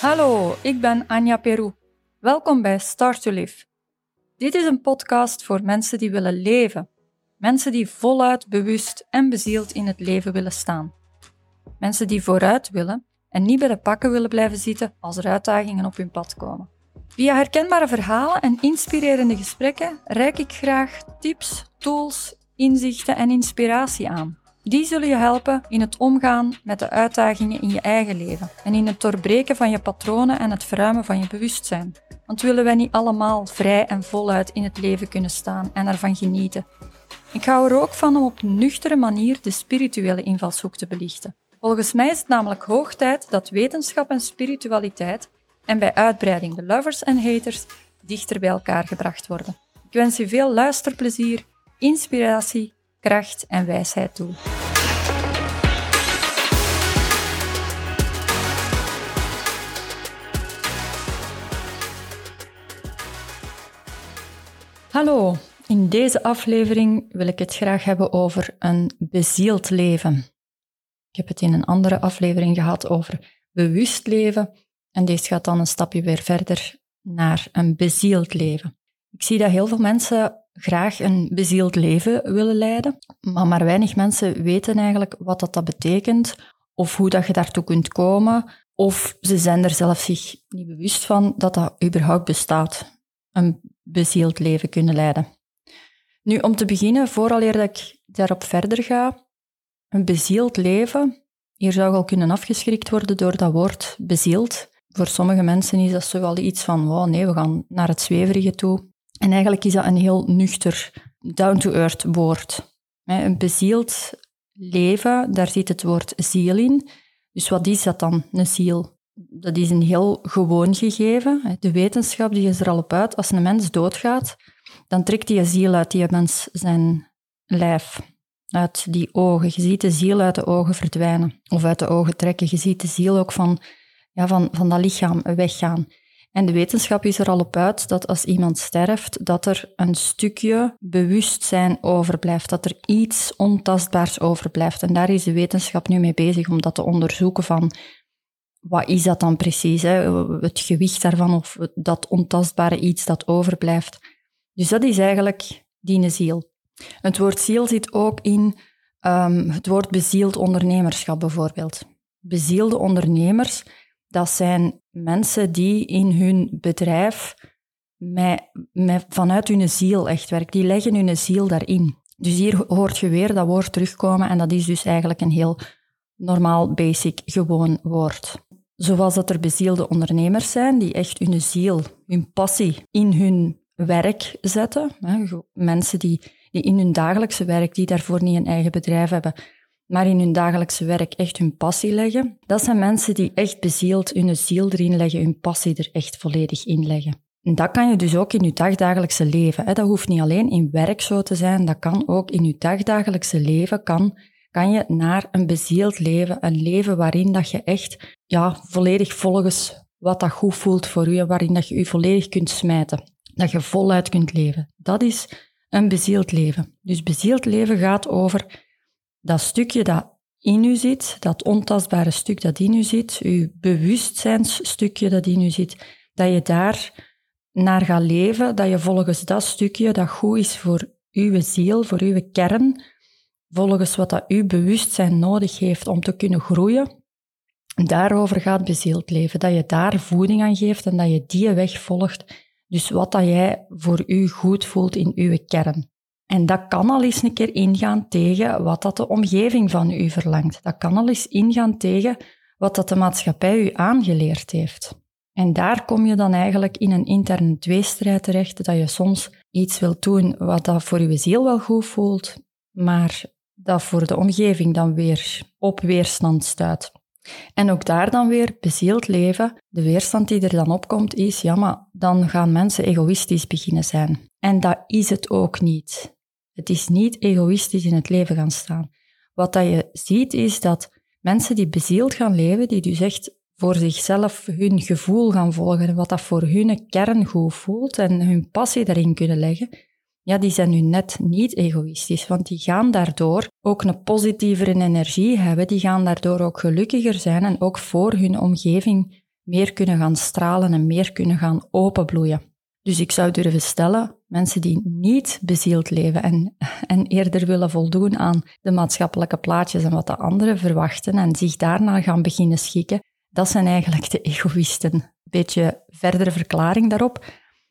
Hallo, ik ben Anja Peru. Welkom bij Start to Live. Dit is een podcast voor mensen die willen leven. Mensen die voluit bewust en bezield in het leven willen staan. Mensen die vooruit willen en niet bij de pakken willen blijven zitten als er uitdagingen op hun pad komen. Via herkenbare verhalen en inspirerende gesprekken reik ik graag tips, tools, inzichten en inspiratie aan. Die zullen je helpen in het omgaan met de uitdagingen in je eigen leven en in het doorbreken van je patronen en het verruimen van je bewustzijn. Want willen wij niet allemaal vrij en voluit in het leven kunnen staan en ervan genieten? Ik hou er ook van om op nuchtere manier de spirituele invalshoek te belichten. Volgens mij is het namelijk hoog tijd dat wetenschap en spiritualiteit en bij uitbreiding de lovers en haters dichter bij elkaar gebracht worden. Ik wens je veel luisterplezier, inspiratie, kracht en wijsheid toe. Hallo, in deze aflevering wil ik het graag hebben over een bezield leven. Ik heb het in een andere aflevering gehad over bewust leven en deze gaat dan een stapje weer verder naar een bezield leven. Ik zie dat heel veel mensen graag een bezield leven willen leiden, maar maar weinig mensen weten eigenlijk wat dat, dat betekent of hoe dat je daartoe kunt komen, of ze zijn er zelf zich niet bewust van dat dat überhaupt bestaat, een bezield leven kunnen leiden. Nu, om te beginnen, vooraleer dat ik daarop verder ga, een bezield leven, hier zou al kunnen afgeschrikt worden door dat woord bezield. Voor sommige mensen is dat zo wel iets van, wow, nee, we gaan naar het zweverige toe. En eigenlijk is dat een heel nuchter, down-to-earth woord. Een bezield leven, daar zit het woord ziel in. Dus wat is dat dan, een ziel? Dat is een heel gewoon gegeven. De wetenschap die is er al op uit. Als een mens doodgaat, dan trekt die ziel uit die mens zijn lijf. Uit die ogen. Je ziet de ziel uit de ogen verdwijnen. Of uit de ogen trekken. Je ziet de ziel ook van, ja, van, van dat lichaam weggaan. En de wetenschap is er al op uit dat als iemand sterft, dat er een stukje bewustzijn overblijft, dat er iets ontastbaars overblijft. En daar is de wetenschap nu mee bezig om dat te onderzoeken van wat is dat dan precies, hè? het gewicht daarvan of dat ontastbare iets dat overblijft. Dus dat is eigenlijk die ziel. Het woord ziel zit ook in um, het woord bezield ondernemerschap bijvoorbeeld. Bezielde ondernemers dat zijn mensen die in hun bedrijf met, vanuit hun ziel echt werken. Die leggen hun ziel daarin. Dus hier hoort je weer dat woord terugkomen en dat is dus eigenlijk een heel normaal, basic, gewoon woord. Zoals dat er bezielde ondernemers zijn die echt hun ziel, hun passie in hun werk zetten. Mensen die, die in hun dagelijkse werk, die daarvoor niet een eigen bedrijf hebben, maar in hun dagelijkse werk echt hun passie leggen. Dat zijn mensen die echt bezield hun ziel erin leggen, hun passie er echt volledig in leggen. En dat kan je dus ook in je dagdagelijkse leven. Dat hoeft niet alleen in werk zo te zijn, dat kan ook in je dagdagelijkse leven, kan, kan je naar een bezield leven, een leven waarin dat je echt ja, volledig volgens wat dat goed voelt voor u en waarin dat je je volledig kunt smijten. Dat je voluit kunt leven. Dat is een bezield leven. Dus bezield leven gaat over dat stukje dat in u zit, dat ontastbare stuk dat in u zit, uw bewustzijnsstukje dat in u zit, dat je daar naar gaat leven, dat je volgens dat stukje dat goed is voor uw ziel, voor uw kern, volgens wat dat uw bewustzijn nodig heeft om te kunnen groeien, daarover gaat bezield leven. Dat je daar voeding aan geeft en dat je die weg volgt. Dus wat dat jij voor u goed voelt in uw kern. En dat kan al eens een keer ingaan tegen wat dat de omgeving van u verlangt. Dat kan al eens ingaan tegen wat dat de maatschappij u aangeleerd heeft. En daar kom je dan eigenlijk in een interne tweestrijd terecht, dat je soms iets wilt doen wat dat voor je ziel wel goed voelt, maar dat voor de omgeving dan weer op weerstand stuit. En ook daar dan weer bezield leven, de weerstand die er dan opkomt is, ja, maar dan gaan mensen egoïstisch beginnen zijn. En dat is het ook niet. Het is niet egoïstisch in het leven gaan staan. Wat dat je ziet is dat mensen die bezield gaan leven, die dus echt voor zichzelf hun gevoel gaan volgen, wat dat voor hun kern goed voelt en hun passie daarin kunnen leggen, ja, die zijn nu net niet egoïstisch, want die gaan daardoor ook een positievere energie hebben, die gaan daardoor ook gelukkiger zijn en ook voor hun omgeving meer kunnen gaan stralen en meer kunnen gaan openbloeien. Dus ik zou durven stellen, mensen die niet bezield leven en, en eerder willen voldoen aan de maatschappelijke plaatjes en wat de anderen verwachten en zich daarna gaan beginnen schikken, dat zijn eigenlijk de egoïsten. Een beetje verdere verklaring daarop.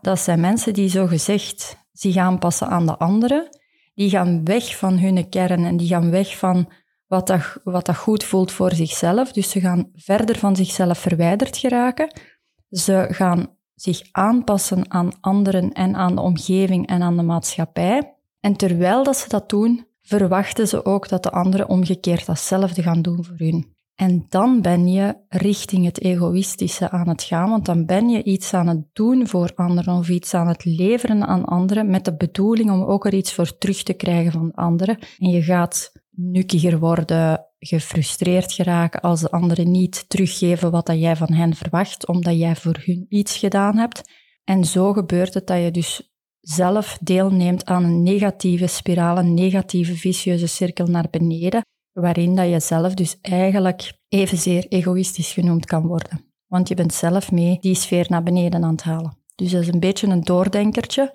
Dat zijn mensen die zo gezegd zich aanpassen aan de anderen, die gaan weg van hun kern en die gaan weg van wat dat, wat dat goed voelt voor zichzelf. Dus ze gaan verder van zichzelf verwijderd geraken. Ze gaan zich aanpassen aan anderen en aan de omgeving en aan de maatschappij. En terwijl dat ze dat doen, verwachten ze ook dat de anderen omgekeerd datzelfde gaan doen voor hun. En dan ben je richting het egoïstische aan het gaan, want dan ben je iets aan het doen voor anderen of iets aan het leveren aan anderen met de bedoeling om ook er iets voor terug te krijgen van anderen. En je gaat nukkiger worden, gefrustreerd geraken als de anderen niet teruggeven wat dat jij van hen verwacht, omdat jij voor hun iets gedaan hebt. En zo gebeurt het dat je dus zelf deelneemt aan een negatieve spiraal, een negatieve vicieuze cirkel naar beneden, waarin dat je zelf dus eigenlijk evenzeer egoïstisch genoemd kan worden. Want je bent zelf mee die sfeer naar beneden aan het halen. Dus dat is een beetje een doordenkertje.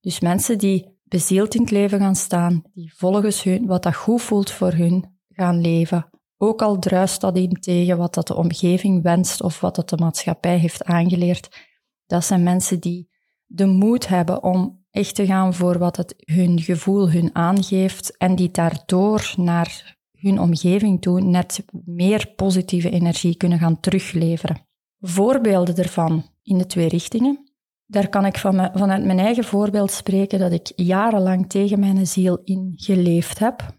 Dus mensen die bezield in het leven gaan staan, die volgens hun, wat dat goed voelt voor hun, gaan leven. Ook al druist dat in tegen wat dat de omgeving wenst of wat dat de maatschappij heeft aangeleerd. Dat zijn mensen die de moed hebben om echt te gaan voor wat het hun gevoel hun aangeeft en die daardoor naar hun omgeving toe net meer positieve energie kunnen gaan terugleveren. Voorbeelden ervan in de twee richtingen. Daar kan ik van me, vanuit mijn eigen voorbeeld spreken dat ik jarenlang tegen mijn ziel in geleefd heb.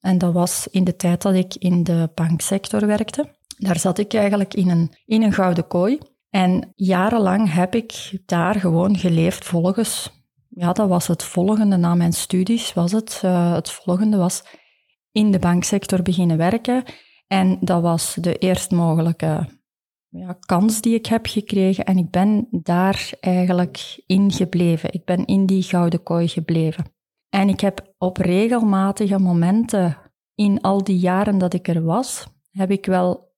En dat was in de tijd dat ik in de banksector werkte. Daar zat ik eigenlijk in een, in een gouden kooi. En jarenlang heb ik daar gewoon geleefd volgens, ja, dat was het volgende na mijn studies, was het. Uh, het volgende was in de banksector beginnen werken. En dat was de eerst mogelijke ja, kans die ik heb gekregen. En ik ben daar eigenlijk in gebleven. Ik ben in die gouden kooi gebleven. En ik heb op regelmatige momenten in al die jaren dat ik er was, heb ik wel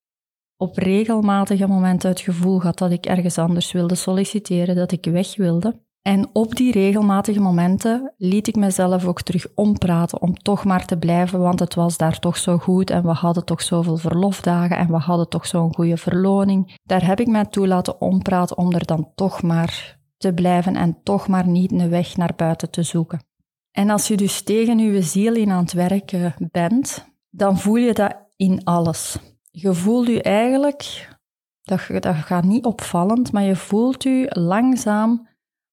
op regelmatige momenten het gevoel gehad dat ik ergens anders wilde solliciteren, dat ik weg wilde. En op die regelmatige momenten liet ik mezelf ook terug ompraten om toch maar te blijven, want het was daar toch zo goed en we hadden toch zoveel verlofdagen en we hadden toch zo'n goede verloning. Daar heb ik mij toe laten ompraten om er dan toch maar te blijven en toch maar niet een weg naar buiten te zoeken. En als je dus tegen je ziel in aan het werken bent, dan voel je dat in alles. Je voelt je eigenlijk, dat, dat gaat niet opvallend, maar je voelt je langzaam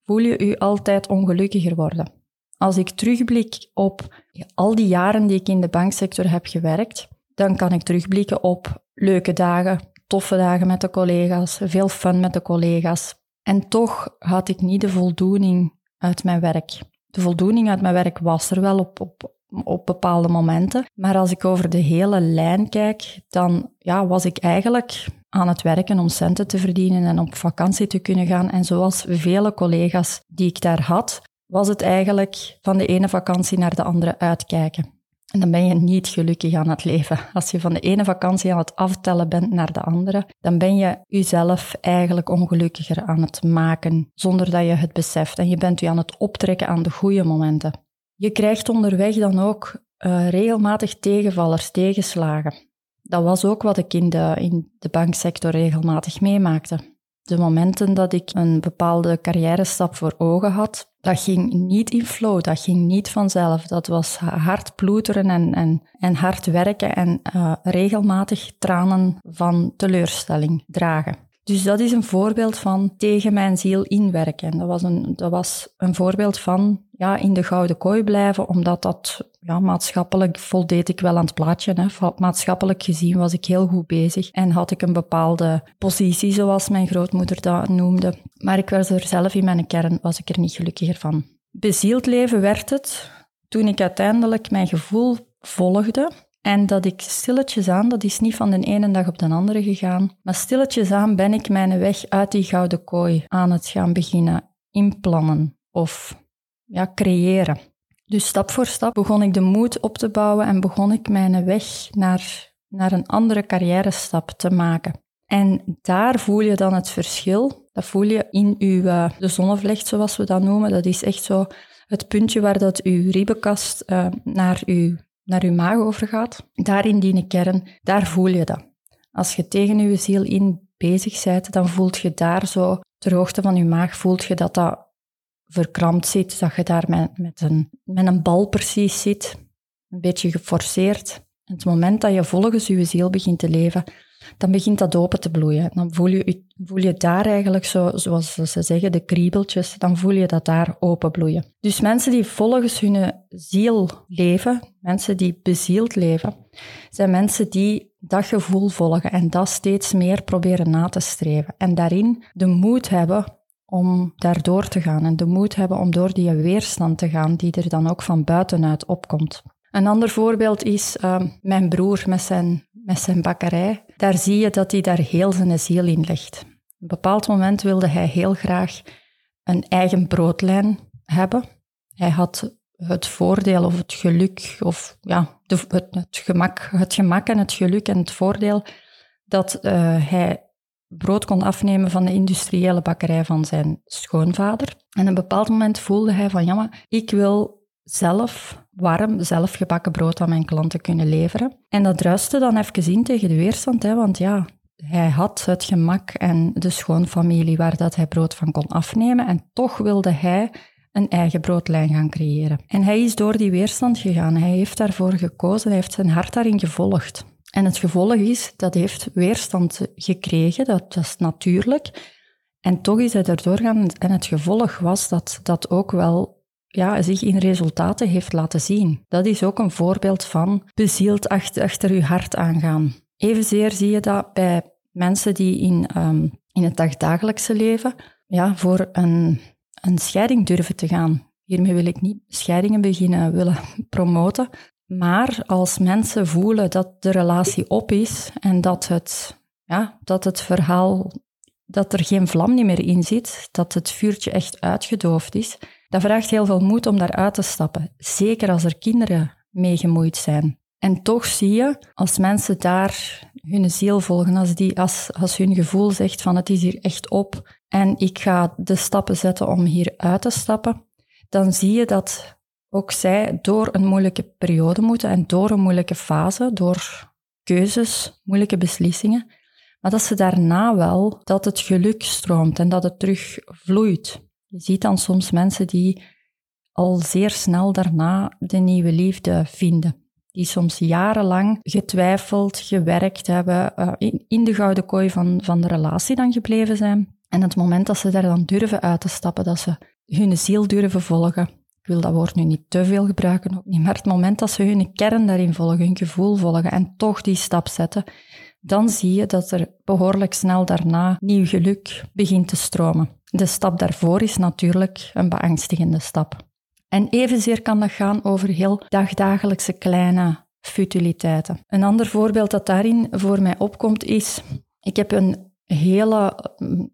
voel je je altijd ongelukkiger worden. Als ik terugblik op al die jaren die ik in de banksector heb gewerkt, dan kan ik terugblikken op leuke dagen, toffe dagen met de collega's, veel fun met de collega's. En toch had ik niet de voldoening uit mijn werk. De voldoening uit mijn werk was er wel op, op, op bepaalde momenten. Maar als ik over de hele lijn kijk, dan ja, was ik eigenlijk aan het werken om centen te verdienen en op vakantie te kunnen gaan. En zoals vele collega's die ik daar had, was het eigenlijk van de ene vakantie naar de andere uitkijken. En dan ben je niet gelukkig aan het leven. Als je van de ene vakantie aan het aftellen bent naar de andere, dan ben je jezelf eigenlijk ongelukkiger aan het maken, zonder dat je het beseft. En je bent je aan het optrekken aan de goede momenten. Je krijgt onderweg dan ook uh, regelmatig tegenvallers, tegenslagen. Dat was ook wat ik in de, in de banksector regelmatig meemaakte. De momenten dat ik een bepaalde carrière stap voor ogen had, dat ging niet in flow, dat ging niet vanzelf. Dat was hard ploeteren en, en, en hard werken en uh, regelmatig tranen van teleurstelling dragen. Dus dat is een voorbeeld van tegen mijn ziel inwerken. Dat was een, dat was een voorbeeld van ja, in de gouden kooi blijven, omdat dat ja, maatschappelijk voldeed ik wel aan het plaatje. Hè. Maatschappelijk gezien was ik heel goed bezig en had ik een bepaalde positie, zoals mijn grootmoeder dat noemde. Maar ik was er zelf in mijn kern, was ik er niet gelukkiger van. Bezield leven werd het toen ik uiteindelijk mijn gevoel volgde en dat ik stilletjes aan, dat is niet van de ene dag op de andere gegaan, maar stilletjes aan ben ik mijn weg uit die gouden kooi aan het gaan beginnen inplannen of ja, creëren. Dus stap voor stap begon ik de moed op te bouwen en begon ik mijn weg naar, naar een andere carrière stap te maken. En daar voel je dan het verschil. Dat voel je in uw, uh, de zonnevlecht, zoals we dat noemen. Dat is echt zo het puntje waar dat uw ribbenkast uh, naar, uw, naar uw maag overgaat. Daar in die kern, daar voel je dat. Als je tegen je ziel in bezig bent, dan voelt je daar zo, ter hoogte van je maag, voelt je dat dat verkrampt zit, dat je daar met, met, een, met een bal precies zit, een beetje geforceerd. Het moment dat je volgens je ziel begint te leven, dan begint dat open te bloeien. Dan voel je, voel je daar eigenlijk, zo, zoals ze zeggen, de kriebeltjes, dan voel je dat daar open bloeien. Dus mensen die volgens hun ziel leven, mensen die bezield leven, zijn mensen die dat gevoel volgen en dat steeds meer proberen na te streven. En daarin de moed hebben om daardoor te gaan en de moed hebben om door die weerstand te gaan die er dan ook van buitenuit opkomt. Een ander voorbeeld is uh, mijn broer met zijn, met zijn bakkerij. Daar zie je dat hij daar heel zijn ziel in legt. Op een bepaald moment wilde hij heel graag een eigen broodlijn hebben. Hij had het voordeel of het geluk, of ja, het, het, gemak, het gemak en het geluk en het voordeel dat uh, hij brood kon afnemen van de industriële bakkerij van zijn schoonvader. En op een bepaald moment voelde hij van, ja, maar ik wil zelf warm, zelfgebakken brood aan mijn klanten kunnen leveren. En dat druiste dan even in tegen de weerstand, hè, want ja, hij had het gemak en de schoonfamilie waar dat hij brood van kon afnemen en toch wilde hij een eigen broodlijn gaan creëren. En hij is door die weerstand gegaan. Hij heeft daarvoor gekozen, hij heeft zijn hart daarin gevolgd. En het gevolg is, dat heeft weerstand gekregen, dat, is natuurlijk. En toch is hij erdoor gaan en het gevolg was dat dat ook wel ja, zich in resultaten heeft laten zien. Dat is ook een voorbeeld van bezield achter, achter uw hart aangaan. Evenzeer zie je dat bij mensen die in, um, in het dagdagelijkse leven ja, voor een, een scheiding durven te gaan. Hiermee wil ik niet scheidingen beginnen willen promoten, maar als mensen voelen dat de relatie op is en dat het, ja, dat het verhaal, dat er geen vlam meer in zit, dat het vuurtje echt uitgedoofd is, dat vraagt heel veel moed om daaruit te stappen. Zeker als er kinderen mee gemoeid zijn. En toch zie je, als mensen daar hun ziel volgen, als, die, als, als hun gevoel zegt van het is hier echt op en ik ga de stappen zetten om hier uit te stappen, dan zie je dat ook zij door een moeilijke periode moeten en door een moeilijke fase, door keuzes, moeilijke beslissingen, maar dat ze daarna wel, dat het geluk stroomt en dat het terug vloeit. Je ziet dan soms mensen die al zeer snel daarna de nieuwe liefde vinden. Die soms jarenlang getwijfeld, gewerkt hebben, in, in, de gouden kooi van, van de relatie dan gebleven zijn. En het moment dat ze daar dan durven uit te stappen, dat ze hun ziel durven volgen. Ik wil dat woord nu niet te veel gebruiken, ook niet, maar het moment dat ze hun kern daarin volgen, hun gevoel volgen en toch die stap zetten, dan zie je dat er behoorlijk snel daarna nieuw geluk begint te stromen. De stap daarvoor is natuurlijk een beangstigende stap. En evenzeer kan dat gaan over heel dagdagelijkse kleine futiliteiten. Een ander voorbeeld dat daarin voor mij opkomt is, ik heb een hele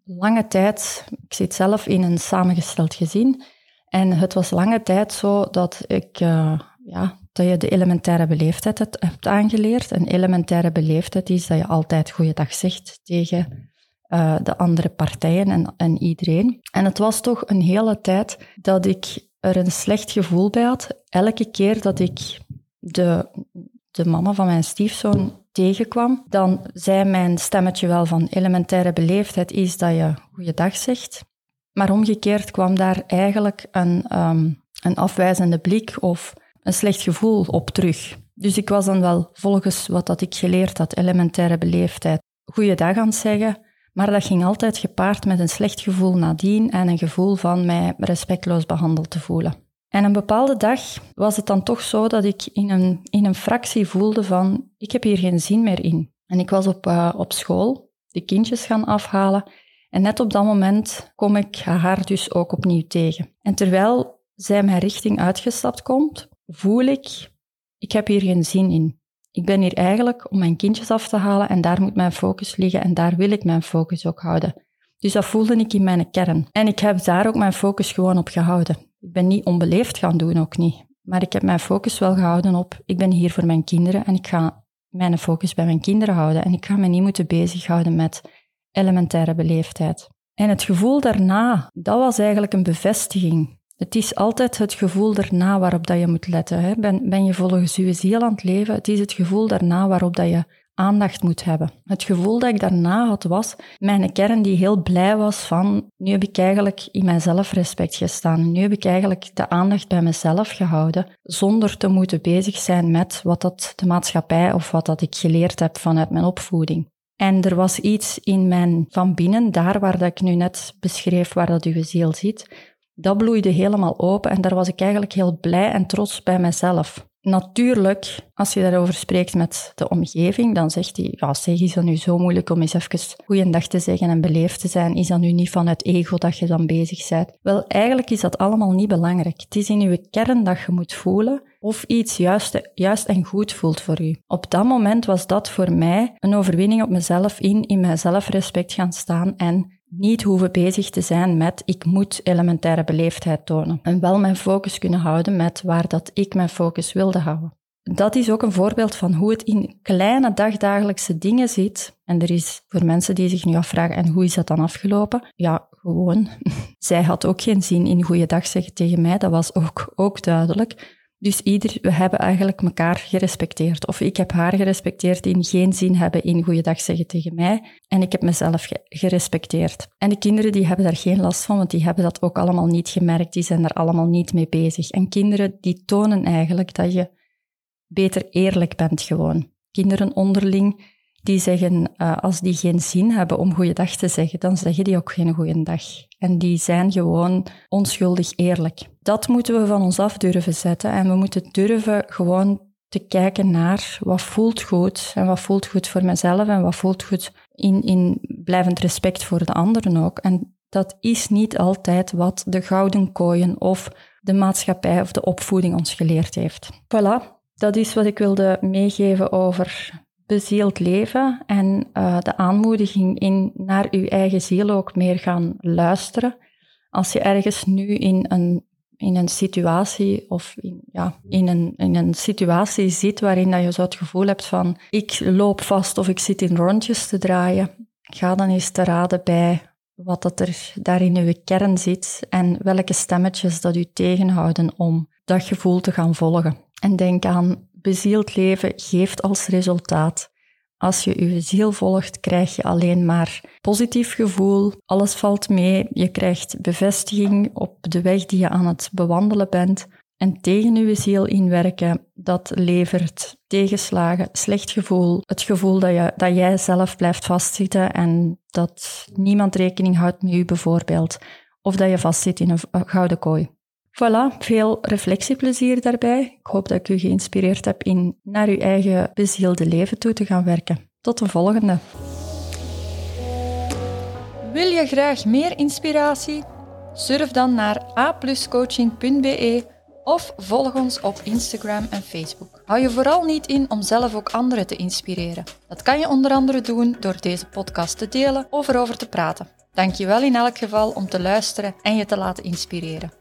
lange tijd, ik zit zelf in een samengesteld gezin, en het was lange tijd zo dat ik, uh, ja, dat je de elementaire beleefdheid hebt aangeleerd. En elementaire beleefdheid is dat je altijd goeiedag zegt tegen uh, de andere partijen en, en iedereen. En het was toch een hele tijd dat ik er een slecht gevoel bij had. Elke keer dat ik de, de mama van mijn stiefzoon tegenkwam, dan zei mijn stemmetje wel van elementaire beleefdheid is dat je goeiedag zegt. Maar omgekeerd kwam daar eigenlijk een, um, een afwijzende blik of een slecht gevoel op terug. Dus ik was dan wel volgens wat dat ik geleerd had, elementaire beleefdheid, goeiedag aan het zeggen, maar dat ging altijd gepaard met een slecht gevoel nadien en een gevoel van mij respectloos behandeld te voelen. En een bepaalde dag was het dan toch zo dat ik in een, in een fractie voelde van, ik heb hier geen zin meer in. En ik was op, uh, op school de kindjes gaan afhalen en net op dat moment kom ik haar dus ook opnieuw tegen. En terwijl zij mijn richting uitgestapt komt, voel ik, ik heb hier geen zin in. Ik ben hier eigenlijk om mijn kindjes af te halen en daar moet mijn focus liggen en daar wil ik mijn focus ook houden. Dus dat voelde ik in mijn kern. En ik heb daar ook mijn focus gewoon op gehouden. Ik ben niet onbeleefd gaan doen, ook niet. Maar ik heb mijn focus wel gehouden op, ik ben hier voor mijn kinderen en ik ga mijn focus bij mijn kinderen houden en ik ga me niet moeten bezighouden met elementaire beleefdheid. En het gevoel daarna, dat was eigenlijk een bevestiging. Het is altijd het gevoel daarna waarop dat je moet letten. Hè. Ben, ben je volgens je ziel aan het leven? Het is het gevoel daarna waarop dat je aandacht moet hebben. Het gevoel dat ik daarna had was mijn kern die heel blij was van nu heb ik eigenlijk in mijn zelfrespect gestaan. Nu heb ik eigenlijk de aandacht bij mezelf gehouden zonder te moeten bezig zijn met wat dat de maatschappij of wat dat ik geleerd heb vanuit mijn opvoeding. En er was iets in mijn van binnen, daar waar dat ik nu net beschreef, waar dat uw ziel zit, dat bloeide helemaal open en daar was ik eigenlijk heel blij en trots bij mezelf. Natuurlijk, als je daarover spreekt met de omgeving, dan zegt hij, ja zeg, is dat nu zo moeilijk om eens even goeiedag te zeggen en beleefd te zijn? Is dat nu niet van het ego dat je dan bezig bent? Wel, eigenlijk is dat allemaal niet belangrijk. Het is in je kern dat je moet voelen of iets juist, juist en goed voelt voor u. Op dat moment was dat voor mij een overwinning op mezelf in, in mijn zelfrespect gaan staan en niet hoeven bezig te zijn met ik moet elementaire beleefdheid tonen. En wel mijn focus kunnen houden met waar dat ik mijn focus wilde houden. Dat is ook een voorbeeld van hoe het in kleine dagdagelijkse dingen zit. En er is voor mensen die zich nu afvragen, en hoe is dat dan afgelopen? Ja, gewoon. Zij had ook geen zin in goeiedag zeggen tegen mij, dat was ook, ook duidelijk. Dus ieder, we hebben eigenlijk elkaar gerespecteerd. Of ik heb haar gerespecteerd in geen zin hebben in goeiedag zeggen tegen mij. En ik heb mezelf gerespecteerd. En de kinderen die hebben daar geen last van, want die hebben dat ook allemaal niet gemerkt. Die zijn er allemaal niet mee bezig. En kinderen die tonen eigenlijk dat je beter eerlijk bent gewoon. Kinderen onderling die zeggen, uh, als die geen zin hebben om goeiedag te zeggen, dan zeggen die ook geen goeiedag. En die zijn gewoon onschuldig eerlijk. Dat moeten we van ons af durven zetten en we moeten durven gewoon te kijken naar wat voelt goed en wat voelt goed voor mezelf en wat voelt goed in, in blijvend respect voor de anderen ook. En dat is niet altijd wat de gouden kooien of de maatschappij of de opvoeding ons geleerd heeft. Voilà, dat is wat ik wilde meegeven over bezield leven en uh, de aanmoediging in naar uw eigen ziel ook meer gaan luisteren. Als je ergens nu in een, in een situatie of in, ja, in, een, in een situatie zit waarin dat je zo het gevoel hebt van ik loop vast of ik zit in rondjes te draaien, ga dan eens te raden bij wat dat er daar in uw kern zit en welke stemmetjes dat u tegenhouden om dat gevoel te gaan volgen. En denk aan bezield leven geeft als resultaat. Als je je ziel volgt, krijg je alleen maar positief gevoel. Alles valt mee. Je krijgt bevestiging op de weg die je aan het bewandelen bent. En tegen je ziel inwerken, dat levert tegenslagen, slecht gevoel, het gevoel dat, je, dat jij zelf blijft vastzitten en dat niemand rekening houdt met je bijvoorbeeld, of dat je vastzit in een gouden kooi. Voilà, veel reflectieplezier daarbij. Ik hoop dat ik u geïnspireerd heb in naar uw eigen bezielde leven toe te gaan werken. Tot de volgende. Wil je graag meer inspiratie? Surf dan naar apluscoaching.be of volg ons op Instagram en Facebook. Hou je vooral niet in om zelf ook anderen te inspireren. Dat kan je onder andere doen door deze podcast te delen of erover te praten. Dank je wel in elk geval om te luisteren en je te laten inspireren.